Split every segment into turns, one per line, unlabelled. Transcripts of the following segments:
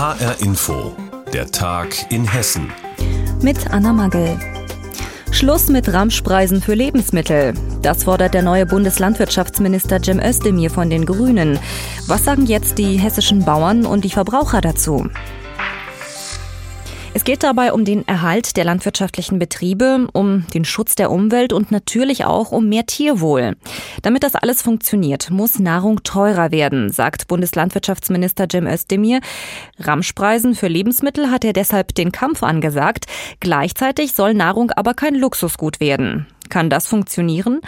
HR Info, der Tag in Hessen.
Mit Anna Magel. Schluss mit Ramschpreisen für Lebensmittel. Das fordert der neue Bundeslandwirtschaftsminister Cem Özdemir von den Grünen. Was sagen jetzt die hessischen Bauern und die Verbraucher dazu? Es geht dabei um den Erhalt der landwirtschaftlichen Betriebe, um den Schutz der Umwelt und natürlich auch um mehr Tierwohl. Damit das alles funktioniert, muss Nahrung teurer werden, sagt Bundeslandwirtschaftsminister Cem Özdemir. Ramschpreisen für Lebensmittel hat er deshalb den Kampf angesagt. Gleichzeitig soll Nahrung aber kein Luxusgut werden. Kann das funktionieren?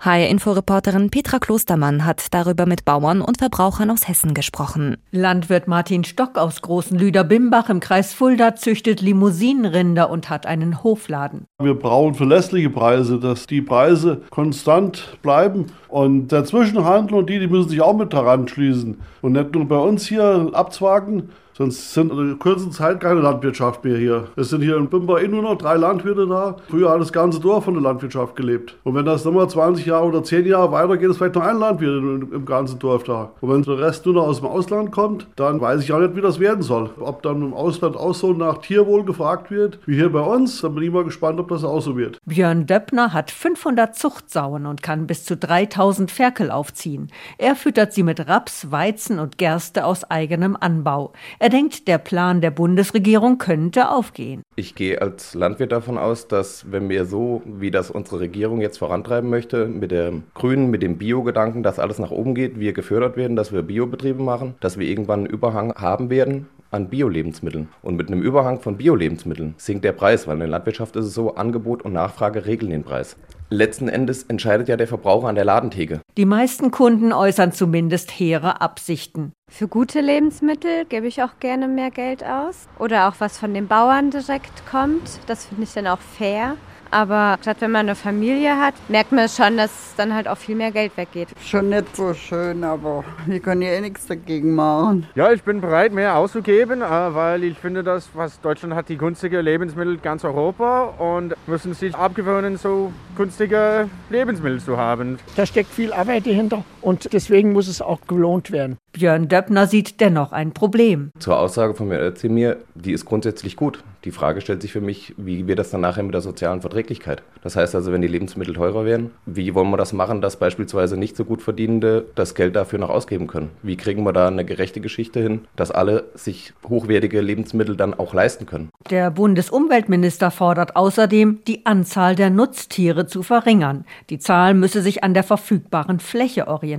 HR-Inforeporterin Petra Klostermann hat darüber mit Bauern und Verbrauchern aus Hessen gesprochen.
Landwirt Martin Stock aus Großen Lüder-Bimbach im Kreis Fulda züchtet Limousinenrinder und hat einen Hofladen.
Wir brauchen verlässliche Preise, dass die Preise konstant bleiben. Und der Zwischenhandel und die, die müssen sich auch mit daran schließen. Und nicht nur bei uns hier abzwagen, Sonst sind in einer kurzen Zeit keine Landwirtschaft mehr hier. Es sind hier in Bimba eh nur noch drei Landwirte da. Früher hat das ganze Dorf von der Landwirtschaft gelebt. Und wenn das nochmal 20 Jahre oder 10 Jahre weitergeht, ist vielleicht noch ein Landwirt im ganzen Dorf da. Und wenn der Rest nur noch aus dem Ausland kommt, dann weiß ich auch nicht, wie das werden soll. Ob dann im Ausland auch so nach Tierwohl gefragt wird, wie hier bei uns, dann bin ich mal gespannt, ob das auch so wird.
Björn Döppner hat 500 Zuchtsauen und kann bis zu 3000 Ferkel aufziehen. Er füttert sie mit Raps, Weizen und Gerste aus eigenem Anbau. Er denkt, der Plan der Bundesregierung könnte aufgehen.
Ich gehe als Landwirt davon aus, dass wenn wir so, wie das unsere Regierung jetzt vorantreiben möchte, mit dem Grünen, mit dem Bio-Gedanken, dass alles nach oben geht, wir gefördert werden, dass wir Biobetriebe machen, dass wir irgendwann einen Überhang haben werden an Bio-Lebensmitteln. Und mit einem Überhang von Bio-Lebensmitteln sinkt der Preis, weil in der Landwirtschaft ist es so, Angebot und Nachfrage regeln den Preis. Letzten Endes entscheidet ja der Verbraucher an der Ladentheke.
Die meisten Kunden äußern zumindest hehre Absichten.
Für gute Lebensmittel gebe ich auch gerne mehr Geld aus. Oder auch was von den Bauern direkt kommt. Das finde ich dann auch fair. Aber gerade wenn man eine Familie hat, merkt man schon, dass dann halt auch viel mehr Geld weggeht.
Schon nicht so schön, aber wir können ja eh nichts dagegen machen.
Ja, ich bin bereit, mehr auszugeben, äh, weil ich finde, dass was Deutschland hat, die günstige Lebensmittel ganz Europa und müssen sich abgewöhnen, so günstige Lebensmittel zu haben.
Da steckt viel Arbeit dahinter und deswegen muss es auch gelohnt werden.
Björn Döppner sieht dennoch ein Problem.
Zur Aussage von mir, mir, die ist grundsätzlich gut. Die Frage stellt sich für mich, wie wird das dann nachher mit der sozialen Verträglichkeit? Das heißt also, wenn die Lebensmittel teurer werden, wie wollen wir das machen, dass beispielsweise nicht so gut Verdienende das Geld dafür noch ausgeben können? Wie kriegen wir da eine gerechte Geschichte hin, dass alle sich hochwertige Lebensmittel dann auch leisten können?
Der Bundesumweltminister fordert außerdem, die Anzahl der Nutztiere zu verringern. Die Zahl müsse sich an der verfügbaren Fläche orientieren.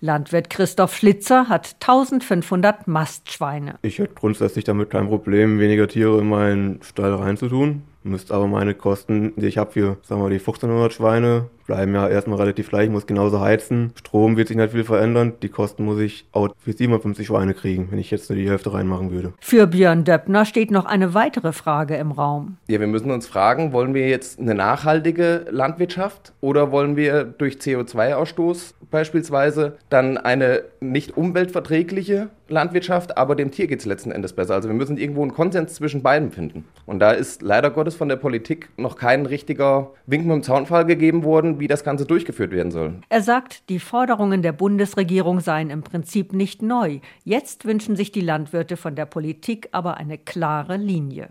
Landwirt Christoph Schlitzer hat 1500 Mastschweine.
Ich hätte grundsätzlich damit kein Problem, weniger Tiere meinen Stall reinzutun. Müsste aber meine Kosten, die ich habe für, sagen wir, die 1500 Schweine, bleiben ja erstmal relativ gleich, ich muss genauso heizen. Strom wird sich nicht viel verändern. Die Kosten muss ich auch für 57 Schweine kriegen, wenn ich jetzt nur die Hälfte reinmachen würde.
Für Björn Döppner steht noch eine weitere Frage im Raum.
Ja, wir müssen uns fragen, wollen wir jetzt eine nachhaltige Landwirtschaft oder wollen wir durch CO2-Ausstoß beispielsweise dann eine nicht umweltverträgliche Landwirtschaft, aber dem Tier geht es letzten Endes besser. Also wir müssen irgendwo einen Konsens zwischen beiden finden. Und da ist leider Gottes von der Politik noch kein richtiger Wink mit dem Zaunfall gegeben worden, wie das Ganze durchgeführt werden soll.
Er sagt, die Forderungen der Bundesregierung seien im Prinzip nicht neu. Jetzt wünschen sich die Landwirte von der Politik aber eine klare Linie.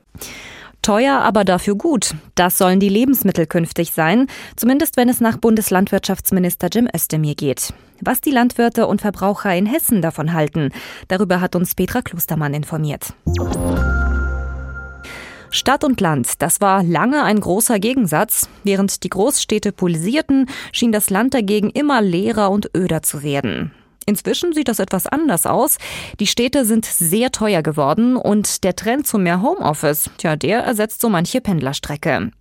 Teuer, aber dafür gut. Das sollen die Lebensmittel künftig sein, zumindest wenn es nach Bundeslandwirtschaftsminister Jim Özdemir geht. Was die Landwirte und Verbraucher in Hessen davon halten, darüber hat uns Petra Klostermann informiert. Stadt und Land, das war lange ein großer Gegensatz. Während die Großstädte pulsierten, schien das Land dagegen immer leerer und öder zu werden. Inzwischen sieht das etwas anders aus. Die Städte sind sehr teuer geworden und der Trend zu mehr Homeoffice, tja, der ersetzt so manche Pendlerstrecke.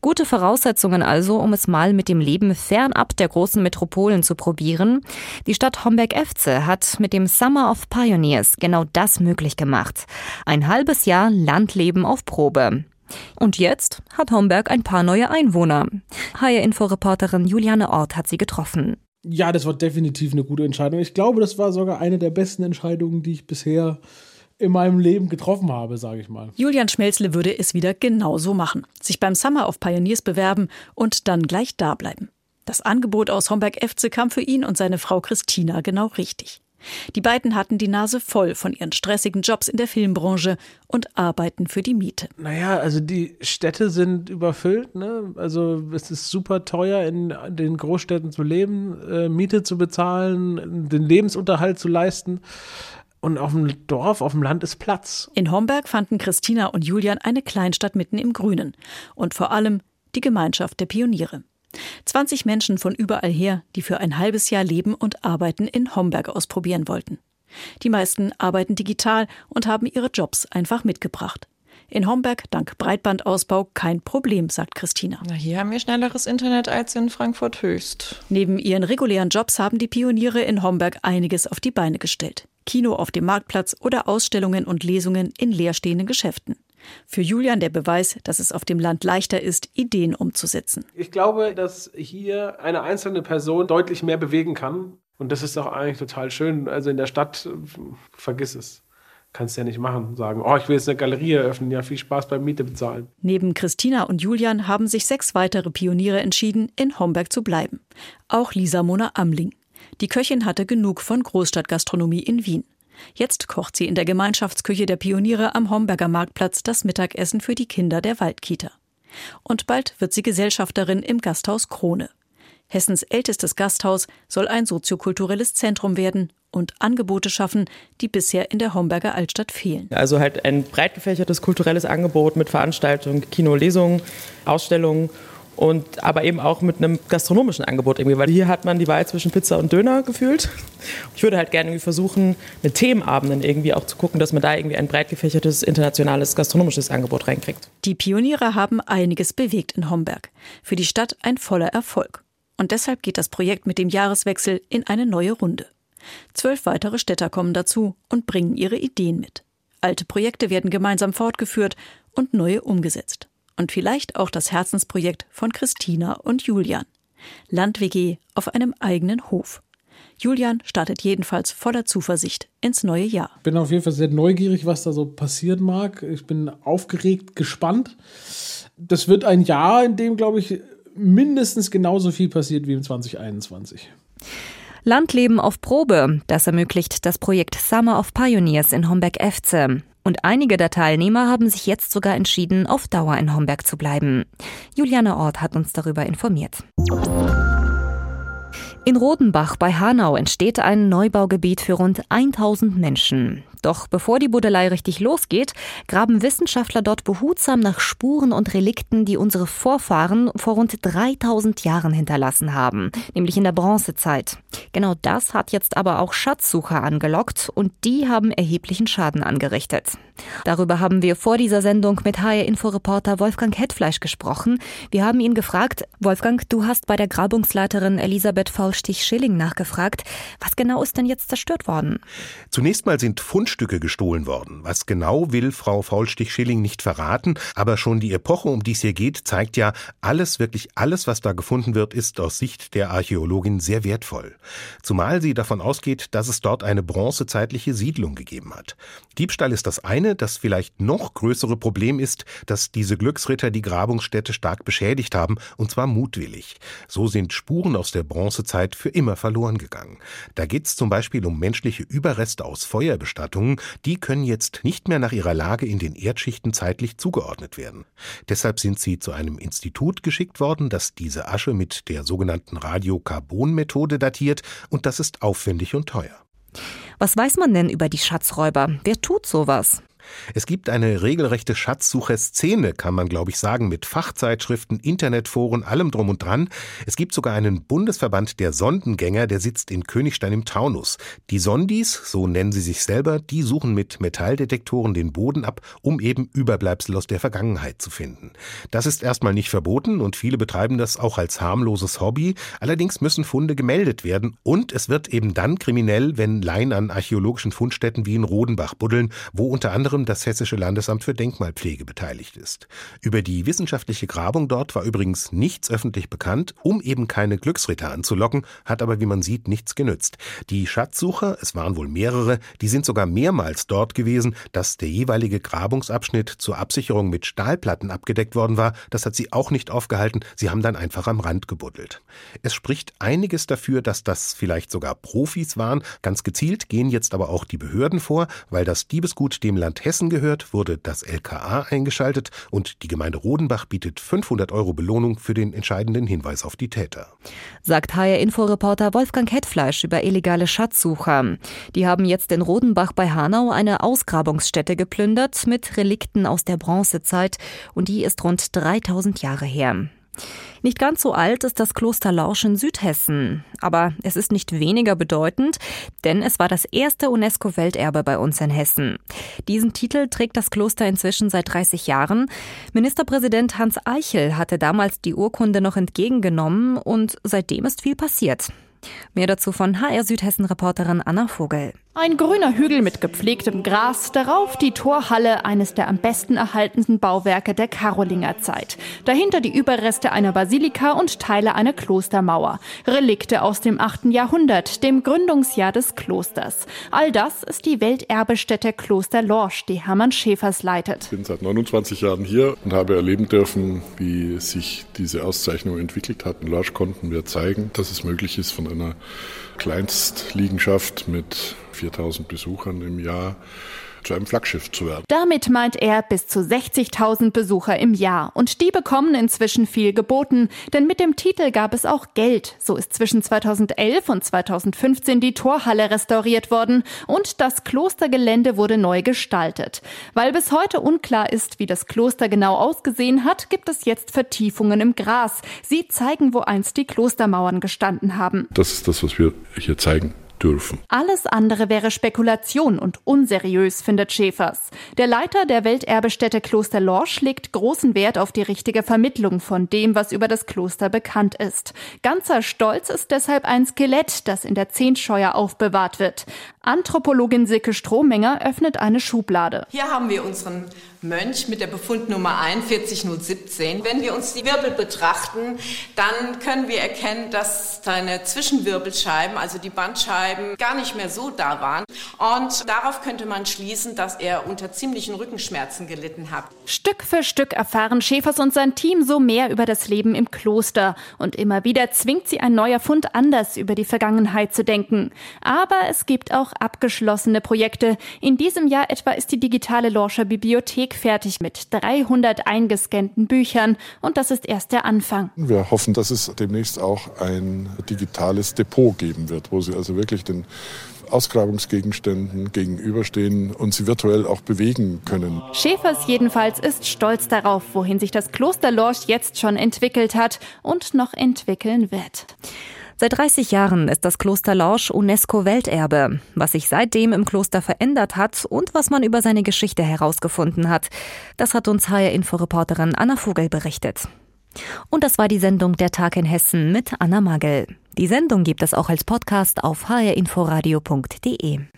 Gute Voraussetzungen also, um es mal mit dem Leben fernab der großen Metropolen zu probieren. Die Stadt Homberg-Efze hat mit dem Summer of Pioneers genau das möglich gemacht. Ein halbes Jahr Landleben auf Probe. Und jetzt hat Homberg ein paar neue Einwohner. HR-Inforeporterin Juliane Ort hat sie getroffen.
Ja, das war definitiv eine gute Entscheidung. Ich glaube, das war sogar eine der besten Entscheidungen, die ich bisher in meinem Leben getroffen habe, sage ich mal.
Julian Schmelzle würde es wieder genauso machen. Sich beim Summer of Pioneers bewerben und dann gleich da bleiben. Das Angebot aus Homberg-Efze kam für ihn und seine Frau Christina genau richtig. Die beiden hatten die Nase voll von ihren stressigen Jobs in der Filmbranche und arbeiten für die Miete.
Naja, also die Städte sind überfüllt. Ne? Also es ist super teuer, in den Großstädten zu leben, äh, Miete zu bezahlen, den Lebensunterhalt zu leisten. Und auf dem Dorf, auf dem Land ist Platz.
In Homberg fanden Christina und Julian eine Kleinstadt mitten im Grünen. Und vor allem die Gemeinschaft der Pioniere. 20 Menschen von überall her, die für ein halbes Jahr leben und arbeiten in Homberg ausprobieren wollten. Die meisten arbeiten digital und haben ihre Jobs einfach mitgebracht. In Homberg dank Breitbandausbau kein Problem, sagt Christina.
Na, hier haben wir schnelleres Internet als in Frankfurt Höchst.
Neben ihren regulären Jobs haben die Pioniere in Homberg einiges auf die Beine gestellt. Kino auf dem Marktplatz oder Ausstellungen und Lesungen in leerstehenden Geschäften. Für Julian der Beweis, dass es auf dem Land leichter ist, Ideen umzusetzen.
Ich glaube, dass hier eine einzelne Person deutlich mehr bewegen kann. Und das ist doch eigentlich total schön. Also in der Stadt, vergiss es. Kannst ja nicht machen. Sagen, oh, ich will jetzt eine Galerie eröffnen. Ja, viel Spaß beim Miete bezahlen.
Neben Christina und Julian haben sich sechs weitere Pioniere entschieden, in Homberg zu bleiben. Auch Lisa Mona Amling. Die Köchin hatte genug von Großstadtgastronomie in Wien. Jetzt kocht sie in der Gemeinschaftsküche der Pioniere am Homberger Marktplatz das Mittagessen für die Kinder der Waldkita. Und bald wird sie Gesellschafterin im Gasthaus Krone. Hessens ältestes Gasthaus soll ein soziokulturelles Zentrum werden und Angebote schaffen, die bisher in der Homberger Altstadt fehlen.
Also halt ein breit gefächertes kulturelles Angebot mit Veranstaltungen, Kino, Lesungen, Ausstellungen und aber eben auch mit einem gastronomischen Angebot irgendwie, weil hier hat man die Wahl zwischen Pizza und Döner gefühlt. Ich würde halt gerne irgendwie versuchen, mit Themenabenden irgendwie auch zu gucken, dass man da irgendwie ein breit gefächertes internationales gastronomisches Angebot reinkriegt.
Die Pioniere haben einiges bewegt in Homberg. Für die Stadt ein voller Erfolg. Und deshalb geht das Projekt mit dem Jahreswechsel in eine neue Runde. Zwölf weitere Städter kommen dazu und bringen ihre Ideen mit. Alte Projekte werden gemeinsam fortgeführt und neue umgesetzt und vielleicht auch das Herzensprojekt von Christina und Julian. Land-WG auf einem eigenen Hof. Julian startet jedenfalls voller Zuversicht ins neue Jahr.
Ich bin auf jeden Fall sehr neugierig, was da so passieren mag. Ich bin aufgeregt, gespannt. Das wird ein Jahr, in dem, glaube ich, mindestens genauso viel passiert wie im 2021.
Landleben auf Probe, das ermöglicht das Projekt Summer of Pioneers in Homberg-Efze. Und einige der Teilnehmer haben sich jetzt sogar entschieden, auf Dauer in Homberg zu bleiben. Juliane Ort hat uns darüber informiert. In Rodenbach bei Hanau entsteht ein Neubaugebiet für rund 1000 Menschen. Doch bevor die Buddelei richtig losgeht, graben Wissenschaftler dort behutsam nach Spuren und Relikten, die unsere Vorfahren vor rund 3000 Jahren hinterlassen haben, nämlich in der Bronzezeit. Genau das hat jetzt aber auch Schatzsucher angelockt und die haben erheblichen Schaden angerichtet. Darüber haben wir vor dieser Sendung mit HR-Inforeporter Wolfgang Hetfleisch gesprochen. Wir haben ihn gefragt, Wolfgang, du hast bei der Grabungsleiterin Elisabeth Faulstich-Schilling nachgefragt, was genau ist denn jetzt zerstört worden?
Zunächst mal sind Fundstücke gestohlen worden. Was genau will Frau Faulstich-Schilling nicht verraten, aber schon die Epoche, um die es hier geht, zeigt ja, alles, wirklich alles, was da gefunden wird, ist aus Sicht der Archäologin sehr wertvoll. Zumal sie davon ausgeht, dass es dort eine bronzezeitliche Siedlung gegeben hat. Diebstahl ist das eine, das vielleicht noch größere Problem ist, dass diese Glücksritter die Grabungsstätte stark beschädigt haben, und zwar mutwillig. So sind Spuren aus der Bronzezeit für immer verloren gegangen. Da geht es zum Beispiel um menschliche Überreste aus Feuerbestattungen, die können jetzt nicht mehr nach ihrer Lage in den Erdschichten zeitlich zugeordnet werden. Deshalb sind sie zu einem Institut geschickt worden, das diese Asche mit der sogenannten Radiokarbon-Methode datiert, und das ist aufwendig und teuer.
Was weiß man denn über die Schatzräuber? Wer tut sowas?
Es gibt eine regelrechte Schatzsucherszene, kann man glaube ich sagen, mit Fachzeitschriften, Internetforen, allem drum und dran. Es gibt sogar einen Bundesverband der Sondengänger, der sitzt in Königstein im Taunus. Die Sondis, so nennen sie sich selber, die suchen mit Metalldetektoren den Boden ab, um eben Überbleibsel aus der Vergangenheit zu finden. Das ist erstmal nicht verboten und viele betreiben das auch als harmloses Hobby. Allerdings müssen Funde gemeldet werden und es wird eben dann kriminell, wenn Laien an archäologischen Fundstätten wie in Rodenbach buddeln, wo unter anderem anderem das Hessische Landesamt für Denkmalpflege beteiligt ist. Über die wissenschaftliche Grabung dort war übrigens nichts öffentlich bekannt, um eben keine Glücksritter anzulocken, hat aber, wie man sieht, nichts genützt. Die Schatzsucher, es waren wohl mehrere, die sind sogar mehrmals dort gewesen, dass der jeweilige Grabungsabschnitt zur Absicherung mit Stahlplatten abgedeckt worden war. Das hat sie auch nicht aufgehalten. Sie haben dann einfach am Rand gebuddelt. Es spricht einiges dafür, dass das vielleicht sogar Profis waren. Ganz gezielt gehen jetzt aber auch die Behörden vor. Weil das Diebesgut dem Land Hessen gehört, wurde das LKA eingeschaltet und die Gemeinde Rodenbach bietet 500 Euro Belohnung für den entscheidenden Hinweis auf die Täter.
Sagt HR-Inforeporter Wolfgang Hetfleisch über illegale Schatzsucher. Die haben jetzt in Rodenbach bei Hanau eine Ausgrabungsstätte geplündert mit Relikten aus der Bronzezeit und die ist rund 3000 Jahre her. Nicht ganz so alt ist das Kloster Lausch in Südhessen, aber es ist nicht weniger bedeutend, denn es war das erste UNESCO-Welterbe bei uns in Hessen. Diesen Titel trägt das Kloster inzwischen seit 30 Jahren. Ministerpräsident Hans Eichel hatte damals die Urkunde noch entgegengenommen und seitdem ist viel passiert. Mehr dazu von HR Südhessen-Reporterin Anna Vogel.
Ein grüner Hügel mit gepflegtem Gras, darauf die Torhalle, eines der am besten erhaltenen Bauwerke der Karolingerzeit. Dahinter die Überreste einer Basilika und Teile einer Klostermauer. Relikte aus dem 8. Jahrhundert, dem Gründungsjahr des Klosters. All das ist die Welterbestätte Kloster Lorsch, die Hermann Schäfers leitet.
Ich bin seit 29 Jahren hier und habe erleben dürfen, wie sich diese Auszeichnung entwickelt hat. In Lorsch konnten wir zeigen, dass es möglich ist, von einer Kleinstliegenschaft mit 4000 Besuchern im Jahr zu einem Flaggschiff zu werden.
Damit meint er bis zu 60.000 Besucher im Jahr. Und die bekommen inzwischen viel geboten. Denn mit dem Titel gab es auch Geld. So ist zwischen 2011 und 2015 die Torhalle restauriert worden und das Klostergelände wurde neu gestaltet. Weil bis heute unklar ist, wie das Kloster genau ausgesehen hat, gibt es jetzt Vertiefungen im Gras. Sie zeigen, wo einst die Klostermauern gestanden haben.
Das ist das, was wir hier zeigen dürfen.
Alles andere wäre Spekulation und unseriös, findet Schäfers. Der Leiter der Welterbestätte Kloster Lorsch legt großen Wert auf die richtige Vermittlung von dem, was über das Kloster bekannt ist. Ganzer Stolz ist deshalb ein Skelett, das in der Zehntscheuer aufbewahrt wird. Anthropologin Silke Strohmenger öffnet eine Schublade.
Hier haben wir unseren Mönch mit der Befundnummer 41017. Wenn wir uns die Wirbel betrachten, dann können wir erkennen, dass seine Zwischenwirbelscheiben, also die Bandscheiben, gar nicht mehr so da waren. Und darauf könnte man schließen, dass er unter ziemlichen Rückenschmerzen gelitten hat.
Stück für Stück erfahren Schäfers und sein Team so mehr über das Leben im Kloster. Und immer wieder zwingt sie ein neuer Fund anders über die Vergangenheit zu denken. Aber es gibt auch abgeschlossene Projekte. In diesem Jahr etwa ist die digitale Lorscher Bibliothek fertig mit 300 eingescannten Büchern und das ist erst der Anfang.
Wir hoffen, dass es demnächst auch ein digitales Depot geben wird, wo Sie also wirklich den Ausgrabungsgegenständen gegenüberstehen und sie virtuell auch bewegen können.
Schäfers jedenfalls ist stolz darauf, wohin sich das Kloster Lorsch jetzt schon entwickelt hat und noch entwickeln wird.
Seit 30 Jahren ist das Kloster Lorsch UNESCO-Welterbe. Was sich seitdem im Kloster verändert hat und was man über seine Geschichte herausgefunden hat, das hat uns HR-Inforeporterin Anna Vogel berichtet. Und das war die Sendung Der Tag in Hessen mit Anna Magel. Die Sendung gibt es auch als Podcast auf hrinforadio.de.